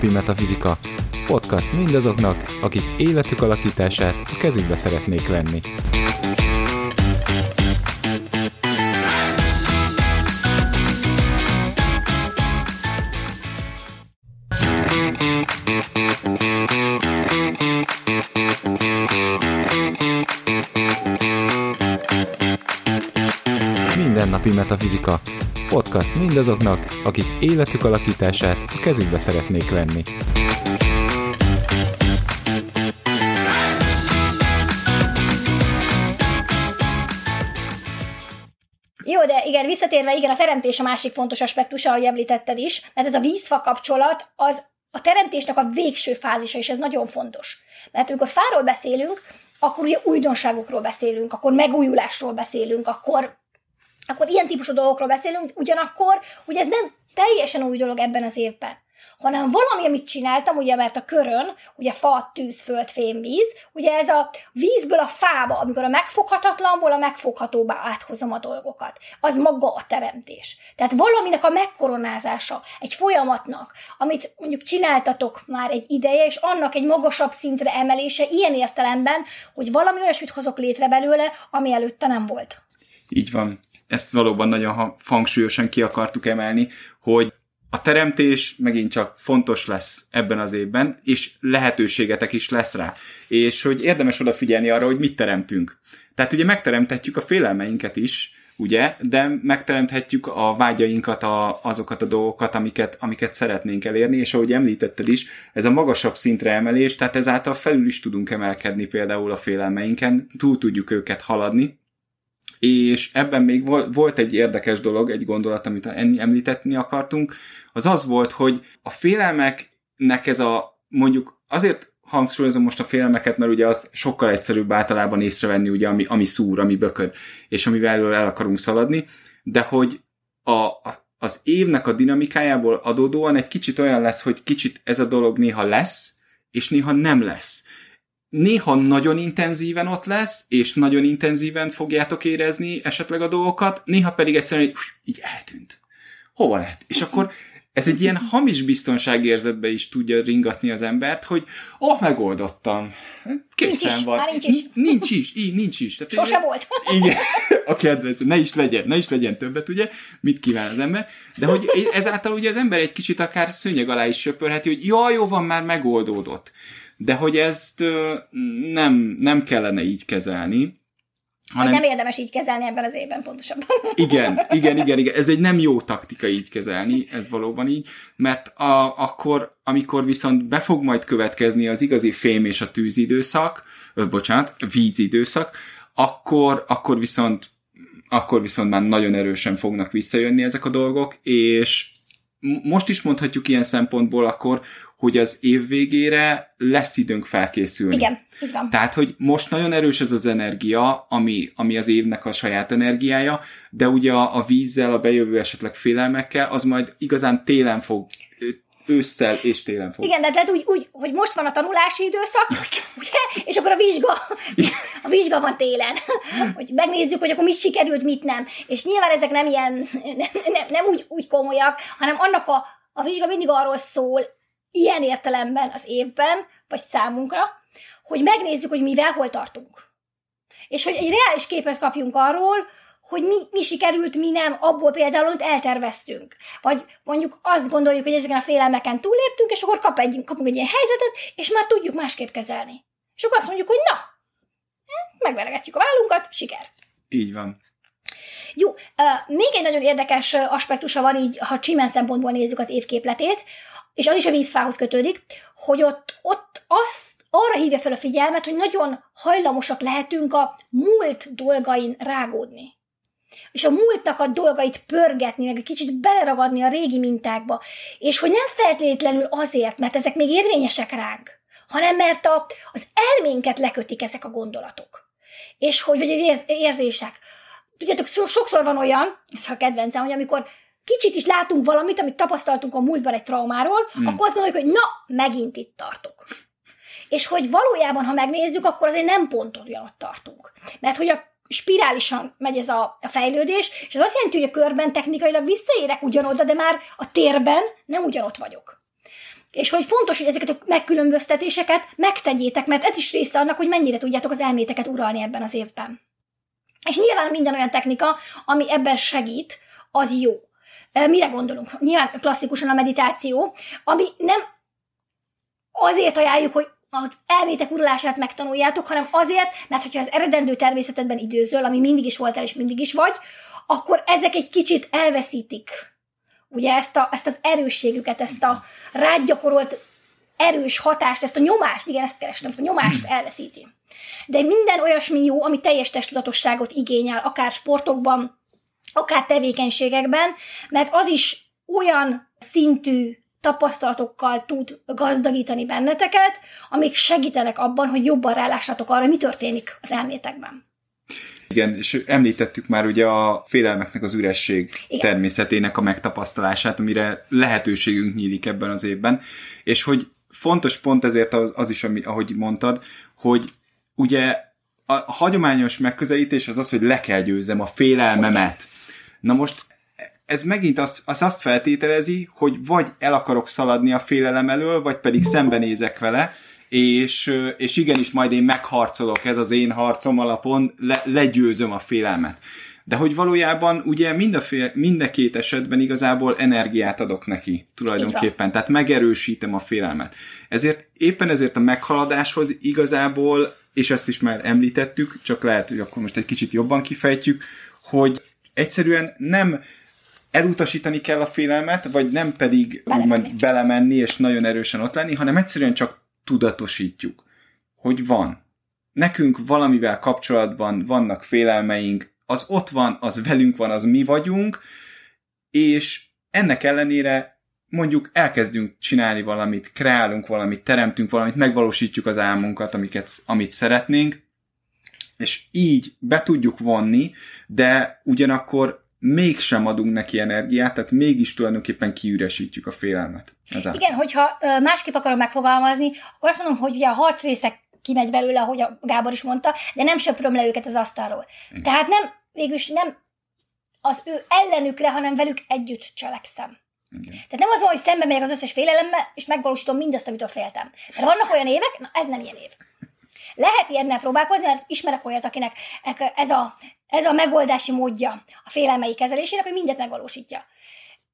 Mindennapi Metafizika. Podcast mindazoknak, akik életük alakítását a kezükbe szeretnék venni. Mindennapi Metafizika. Podcast mindazoknak, akik életük alakítását a kezükbe szeretnék venni. Jó, de igen, visszatérve, igen, a teremtés a másik fontos aspektus, ahogy említetted is, mert ez a vízfa kapcsolat, az a teremtésnek a végső fázisa, és ez nagyon fontos. Mert amikor fáról beszélünk, akkor ugye újdonságokról beszélünk, akkor megújulásról beszélünk, akkor, akkor ilyen típusú dolgokról beszélünk, ugyanakkor ugye ez nem teljesen új dolog ebben az évben hanem valami, amit csináltam, ugye, mert a körön, ugye fa, tűz, föld, fém, víz, ugye ez a vízből a fába, amikor a megfoghatatlanból a megfoghatóba áthozom a dolgokat. Az maga a teremtés. Tehát valaminek a megkoronázása, egy folyamatnak, amit mondjuk csináltatok már egy ideje, és annak egy magasabb szintre emelése ilyen értelemben, hogy valami olyasmit hozok létre belőle, ami előtte nem volt. Így van. Ezt valóban nagyon hangsúlyosan ki akartuk emelni, hogy a teremtés megint csak fontos lesz ebben az évben, és lehetőségetek is lesz rá. És hogy érdemes odafigyelni arra, hogy mit teremtünk. Tehát ugye megteremthetjük a félelmeinket is, ugye, de megteremthetjük a vágyainkat, a, azokat a dolgokat, amiket, amiket szeretnénk elérni, és ahogy említetted is, ez a magasabb szintre emelés, tehát ezáltal felül is tudunk emelkedni például a félelmeinken, túl tudjuk őket haladni, és ebben még volt egy érdekes dolog, egy gondolat, amit említetni akartunk, az az volt, hogy a félelmeknek ez a, mondjuk azért hangsúlyozom most a félelmeket, mert ugye az sokkal egyszerűbb általában észrevenni, ugye, ami, ami szúr, ami bököd, és amivel elől el akarunk szaladni, de hogy a, az évnek a dinamikájából adódóan egy kicsit olyan lesz, hogy kicsit ez a dolog néha lesz, és néha nem lesz néha nagyon intenzíven ott lesz, és nagyon intenzíven fogjátok érezni esetleg a dolgokat, néha pedig egyszerűen így, így eltűnt. Hova lett? És akkor ez egy ilyen hamis biztonságérzetbe is tudja ringatni az embert, hogy oh, megoldottam. Készen nincs van. Nincs is. Nincs is, így nincs is. Tehát Sose ugye, volt. Igen, a kedvenc, ne is legyen, ne is legyen többet, ugye, mit kíván az ember, de hogy ezáltal ugye az ember egy kicsit akár szőnyeg alá is söpörheti, hogy jaj, jó van, már megoldódott de hogy ezt nem, nem kellene így kezelni. Hanem... Nem érdemes így kezelni ebben az évben pontosabban. Igen, igen, igen, igen. Ez egy nem jó taktika így kezelni, ez valóban így, mert a, akkor, amikor viszont be fog majd következni az igazi fém és a tűz időszak, ö, bocsánat, víz időszak, akkor, akkor viszont akkor viszont már nagyon erősen fognak visszajönni ezek a dolgok, és most is mondhatjuk ilyen szempontból akkor, hogy az év végére lesz időnk felkészülni. Igen, így van. Tehát, hogy most nagyon erős ez az energia, ami, ami az évnek a saját energiája, de ugye a, a vízzel, a bejövő esetleg félelmekkel, az majd igazán télen fog ősszel és télen fog. Igen, de lehet úgy, úgy, hogy most van a tanulási időszak, ugye? és akkor a vizsga, a vizsga van télen, hogy megnézzük, hogy akkor mit sikerült, mit nem. És nyilván ezek nem ilyen, nem, nem, nem úgy, úgy komolyak, hanem annak a, a vizsga mindig arról szól, ilyen értelemben az évben, vagy számunkra, hogy megnézzük, hogy mivel hol tartunk. És hogy egy reális képet kapjunk arról, hogy mi, mi sikerült, mi nem, abból például, amit elterveztünk. Vagy mondjuk azt gondoljuk, hogy ezeken a félelmeken túléptünk, és akkor kap egy, kapunk egy ilyen helyzetet, és már tudjuk másképp kezelni. És akkor azt mondjuk, hogy na, megveregetjük a vállunkat, siker. Így van. Jó, uh, még egy nagyon érdekes aspektusa van így, ha csimen szempontból nézzük az évképletét, és az is a vízfához kötődik, hogy ott, ott azt arra hívja fel a figyelmet, hogy nagyon hajlamosak lehetünk a múlt dolgain rágódni. És a múltnak a dolgait pörgetni, meg egy kicsit beleragadni a régi mintákba. És hogy nem feltétlenül azért, mert ezek még érvényesek ránk, hanem mert a, az elménket lekötik ezek a gondolatok. És hogy, vagy az érz, érzések. Tudjátok, sokszor van olyan, ez a kedvencem, hogy amikor kicsit is látunk valamit, amit tapasztaltunk a múltban egy traumáról, hmm. akkor azt gondoljuk, hogy na, megint itt tartok. És hogy valójában, ha megnézzük, akkor azért nem pont ott tartunk. Mert hogy a spirálisan megy ez a, a fejlődés, és ez azt jelenti, hogy a körben technikailag visszaérek ugyanoda, de már a térben nem ugyanott vagyok. és hogy fontos, hogy ezeket a megkülönböztetéseket megtegyétek, mert ez is része annak, hogy mennyire tudjátok az elméteket uralni ebben az évben. És nyilván minden olyan technika, ami ebben segít, az jó. Mire gondolunk? Nyilván klasszikusan a meditáció, ami nem azért ajánljuk, hogy az elmétek uralását megtanuljátok, hanem azért, mert hogyha az eredendő természetedben időzöl, ami mindig is voltál és mindig is vagy, akkor ezek egy kicsit elveszítik ugye ezt, a, ezt az erősségüket, ezt a rágyakorolt erős hatást, ezt a nyomást, igen, ezt kerestem, ezt a nyomást elveszíti. De minden olyasmi jó, ami teljes testudatosságot igényel, akár sportokban, akár tevékenységekben, mert az is olyan szintű tapasztalatokkal tud gazdagítani benneteket, amik segítenek abban, hogy jobban rálássatok arra, mi történik az elmétekben. Igen, és említettük már ugye a félelmeknek az üresség Igen. természetének a megtapasztalását, amire lehetőségünk nyílik ebben az évben, és hogy fontos pont ezért az, az is, ami, ahogy mondtad, hogy ugye a hagyományos megközelítés az az, hogy le kell győzzem a félelmemet. Na most ez megint azt, az azt feltételezi, hogy vagy el akarok szaladni a félelem elől, vagy pedig szembenézek vele, és, és igenis majd én megharcolok, ez az én harcom alapon, le, legyőzöm a félelmet. De hogy valójában ugye mind a, fél, mind a két esetben igazából energiát adok neki tulajdonképpen, tehát megerősítem a félelmet. Ezért éppen ezért a meghaladáshoz igazából, és ezt is már említettük, csak lehet, hogy akkor most egy kicsit jobban kifejtjük, hogy egyszerűen nem elutasítani kell a félelmet, vagy nem pedig belemenni. úgymond belemenni és nagyon erősen ott lenni, hanem egyszerűen csak tudatosítjuk, hogy van. Nekünk valamivel kapcsolatban vannak félelmeink, az ott van, az velünk van, az mi vagyunk, és ennek ellenére mondjuk elkezdünk csinálni valamit, kreálunk valamit, teremtünk valamit, megvalósítjuk az álmunkat, amiket, amit szeretnénk, és így be tudjuk vonni, de ugyanakkor mégsem adunk neki energiát, tehát mégis tulajdonképpen kiüresítjük a félelmet. Ezáltal. Igen, hogyha másképp akarom megfogalmazni, akkor azt mondom, hogy ugye a harcrészek kimegy belőle, ahogy a Gábor is mondta, de nem söpröm le őket az asztalról. Igen. Tehát nem, végülis nem az ő ellenükre, hanem velük együtt cselekszem. Igen. Tehát nem az, hogy szembe megyek az összes félelemmel, és megvalósítom mindazt, amitől féltem. Mert vannak olyan évek, na ez nem ilyen év. Lehet ilyennel próbálkozni, mert ismerek olyat, akinek ez a, ez a megoldási módja a félelmei kezelésének, hogy mindent megvalósítja.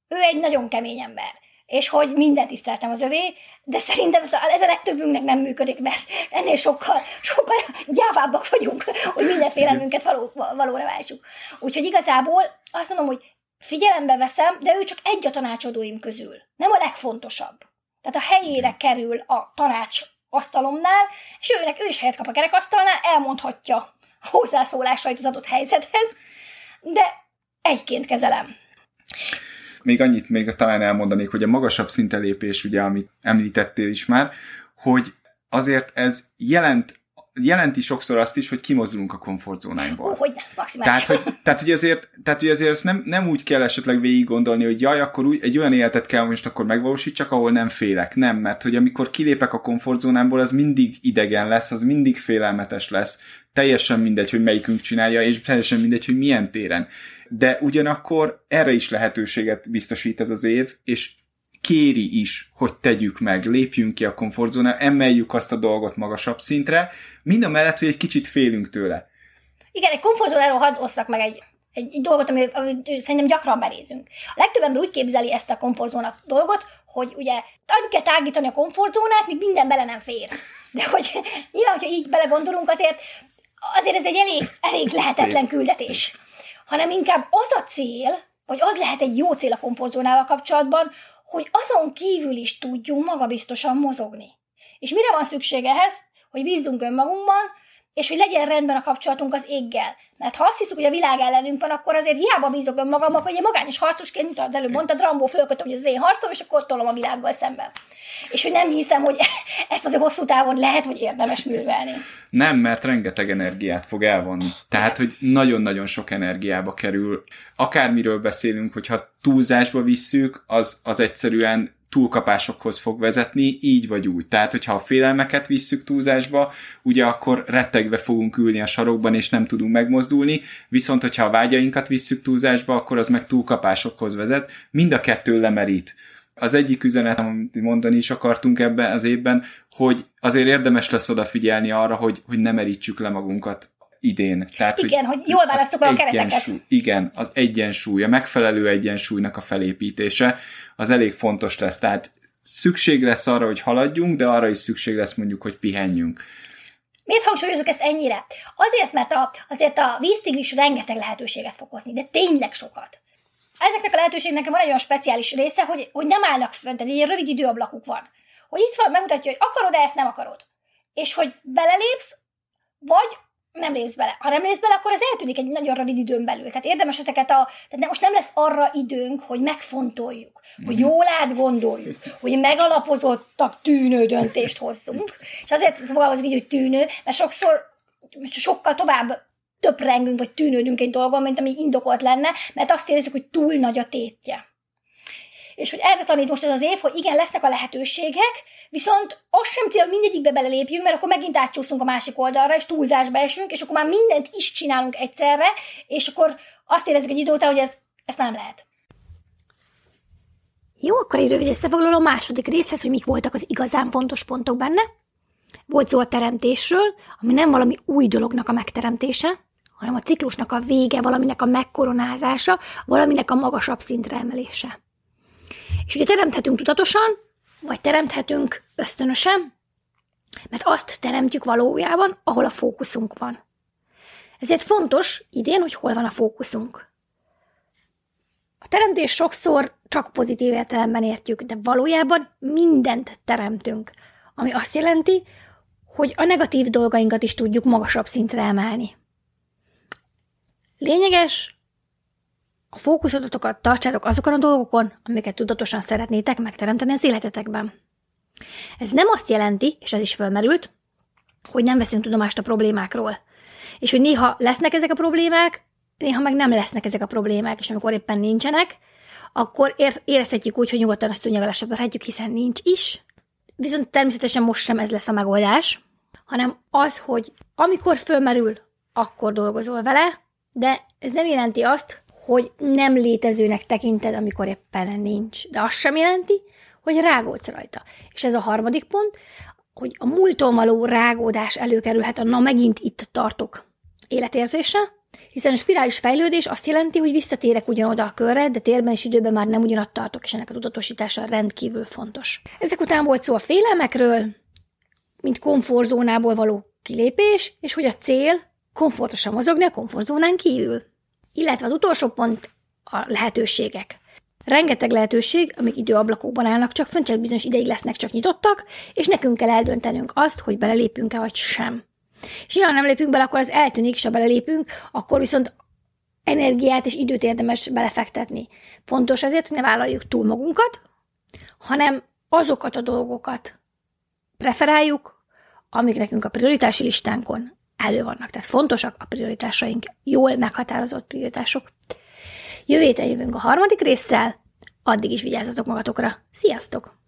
Ő egy nagyon kemény ember és hogy mindent tiszteltem az övé, de szerintem ez a legtöbbünknek nem működik, mert ennél sokkal, sokkal gyávábbak vagyunk, hogy minden félelmünket való, valóra váltsuk. Úgyhogy igazából azt mondom, hogy figyelembe veszem, de ő csak egy a tanácsadóim közül. Nem a legfontosabb. Tehát a helyére kerül a tanács asztalomnál, és őnek ő is helyet kap a kerekasztalnál, elmondhatja hozzászólásait az adott helyzethez, de egyként kezelem. Még annyit még talán elmondanék, hogy a magasabb szintelépés, ugye, amit említettél is már, hogy azért ez jelent jelenti sokszor azt is, hogy kimozdulunk a komfortzónánkból. Ó, hogy maximális. Tehát, hogy, tehát, hogy azért, tehát, hogy azért ezt nem, nem úgy kell esetleg végig gondolni, hogy jaj, akkor úgy, egy olyan életet kell most akkor megvalósítsak, ahol nem félek. Nem, mert hogy amikor kilépek a komfortzónámból, az mindig idegen lesz, az mindig félelmetes lesz. Teljesen mindegy, hogy melyikünk csinálja, és teljesen mindegy, hogy milyen téren. De ugyanakkor erre is lehetőséget biztosít ez az év, és kéri is, hogy tegyük meg, lépjünk ki a komfortzóna, emeljük azt a dolgot magasabb szintre, mind a mellett, hogy egy kicsit félünk tőle. Igen, egy komfortzónáról hadd osszak meg egy, egy, egy dolgot, amit, amit szerintem gyakran benézünk. A legtöbb ember úgy képzeli ezt a komfortzóna dolgot, hogy ugye addig kell tágítani a komfortzónát, míg minden bele nem fér. De hogy nyilván, hogyha így belegondolunk, azért, azért ez egy elég, elég lehetetlen szép, küldetés. Szép. Hanem inkább az a cél, vagy az lehet egy jó cél a komfortzónával kapcsolatban, hogy azon kívül is tudjunk magabiztosan mozogni. És mire van szükség ehhez? Hogy bízzunk önmagunkban, és hogy legyen rendben a kapcsolatunk az éggel. Mert ha azt hiszük, hogy a világ ellenünk van, akkor azért hiába bízok önmagamban, hogy egy magányos harcosként, mint az előbb mondtad, Rambó fölkötöm, hogy az én harcom, és akkor tolom a világgal szemben. És hogy nem hiszem, hogy ezt azért hosszú távon lehet, hogy érdemes művelni. Nem, mert rengeteg energiát fog elvonni. Tehát, hogy nagyon-nagyon sok energiába kerül. Akármiről beszélünk, hogyha túlzásba visszük, az, az egyszerűen túlkapásokhoz fog vezetni, így vagy úgy. Tehát, hogyha a félelmeket visszük túlzásba, ugye akkor rettegve fogunk ülni a sarokban, és nem tudunk megmozdulni, viszont hogyha a vágyainkat visszük túlzásba, akkor az meg túlkapásokhoz vezet. Mind a kettő lemerít. Az egyik üzenet, amit mondani is akartunk ebben az évben, hogy azért érdemes lesz odafigyelni arra, hogy, hogy ne merítsük le magunkat idén. Tehát, igen, hogy, hogy jól választok a kereteket. Igen, az egyensúly, a megfelelő egyensúlynak a felépítése, az elég fontos lesz. Tehát szükség lesz arra, hogy haladjunk, de arra is szükség lesz mondjuk, hogy pihenjünk. Miért hangsúlyozok ezt ennyire? Azért, mert a, azért a víztigris rengeteg lehetőséget fog hozni, de tényleg sokat. Ezeknek a lehetőségnek van egy olyan speciális része, hogy, hogy nem állnak fönt, tehát egy rövid időablakuk van. Hogy itt van, megmutatja, hogy akarod-e, ezt nem akarod. És hogy belelépsz, vagy nem lépsz bele. Ha nem lépsz bele, akkor ez eltűnik egy nagyon rövid időn belül. Tehát érdemes ezeket a... Tehát most nem lesz arra időnk, hogy megfontoljuk, hogy mhm. jól átgondoljuk, hogy megalapozottak tűnő döntést hozzunk. És azért fogalmazunk így, hogy tűnő, mert sokszor sokkal tovább töprengünk, vagy tűnődünk egy dolgon, mint ami indokolt lenne, mert azt érezzük, hogy túl nagy a tétje. És hogy erre tanít most ez az év, hogy igen, lesznek a lehetőségek, viszont az sem cél, hogy mindegyikbe belelépjünk, mert akkor megint átcsúszunk a másik oldalra, és túlzásba esünk, és akkor már mindent is csinálunk egyszerre, és akkor azt érezzük egy idő után, hogy ez, ezt nem lehet. Jó, akkor egy rövid összefoglaló a második részhez, hogy mik voltak az igazán fontos pontok benne. Volt szó a teremtésről, ami nem valami új dolognak a megteremtése, hanem a ciklusnak a vége, valaminek a megkoronázása, valaminek a magasabb szintre emelése. És ugye teremthetünk tudatosan, vagy teremthetünk ösztönösen, mert azt teremtjük valójában, ahol a fókuszunk van. Ezért fontos idén, hogy hol van a fókuszunk. A teremtés sokszor csak pozitív értelemben értjük, de valójában mindent teremtünk, ami azt jelenti, hogy a negatív dolgainkat is tudjuk magasabb szintre emelni. Lényeges, a fókuszotokat tartsátok azokon a dolgokon, amiket tudatosan szeretnétek megteremteni az életetekben. Ez nem azt jelenti, és ez is fölmerült, hogy nem veszünk tudomást a problémákról. És hogy néha lesznek ezek a problémák, néha meg nem lesznek ezek a problémák, és amikor éppen nincsenek, akkor érezhetjük úgy, hogy nyugodtan azt tudja söpörhetjük, hiszen nincs is. Viszont természetesen most sem ez lesz a megoldás, hanem az, hogy amikor fölmerül, akkor dolgozol vele, de ez nem jelenti azt, hogy nem létezőnek tekinted, amikor éppen nincs. De azt sem jelenti, hogy rágódsz rajta. És ez a harmadik pont, hogy a múlton való rágódás előkerülhet a na megint itt tartok életérzése, hiszen a spirális fejlődés azt jelenti, hogy visszatérek ugyanoda a körre, de térben és időben már nem ugyanott tartok, és ennek a tudatosítása rendkívül fontos. Ezek után volt szó a félelmekről, mint komfortzónából való kilépés, és hogy a cél komfortosan mozogni a komfortzónán kívül. Illetve az utolsó pont a lehetőségek. Rengeteg lehetőség, amik időablakokban állnak, csak fönt csak bizonyos ideig lesznek csak nyitottak, és nekünk kell eldöntenünk azt, hogy belelépünk-e vagy sem. És ha nem lépünk bele, akkor az eltűnik, és ha belelépünk, akkor viszont energiát és időt érdemes belefektetni. Fontos azért, hogy ne vállaljuk túl magunkat, hanem azokat a dolgokat preferáljuk, amik nekünk a prioritási listánkon elő vannak. Tehát fontosak a prioritásaink, jól meghatározott prioritások. Jövő héten jövünk a harmadik résszel, addig is vigyázzatok magatokra. Sziasztok!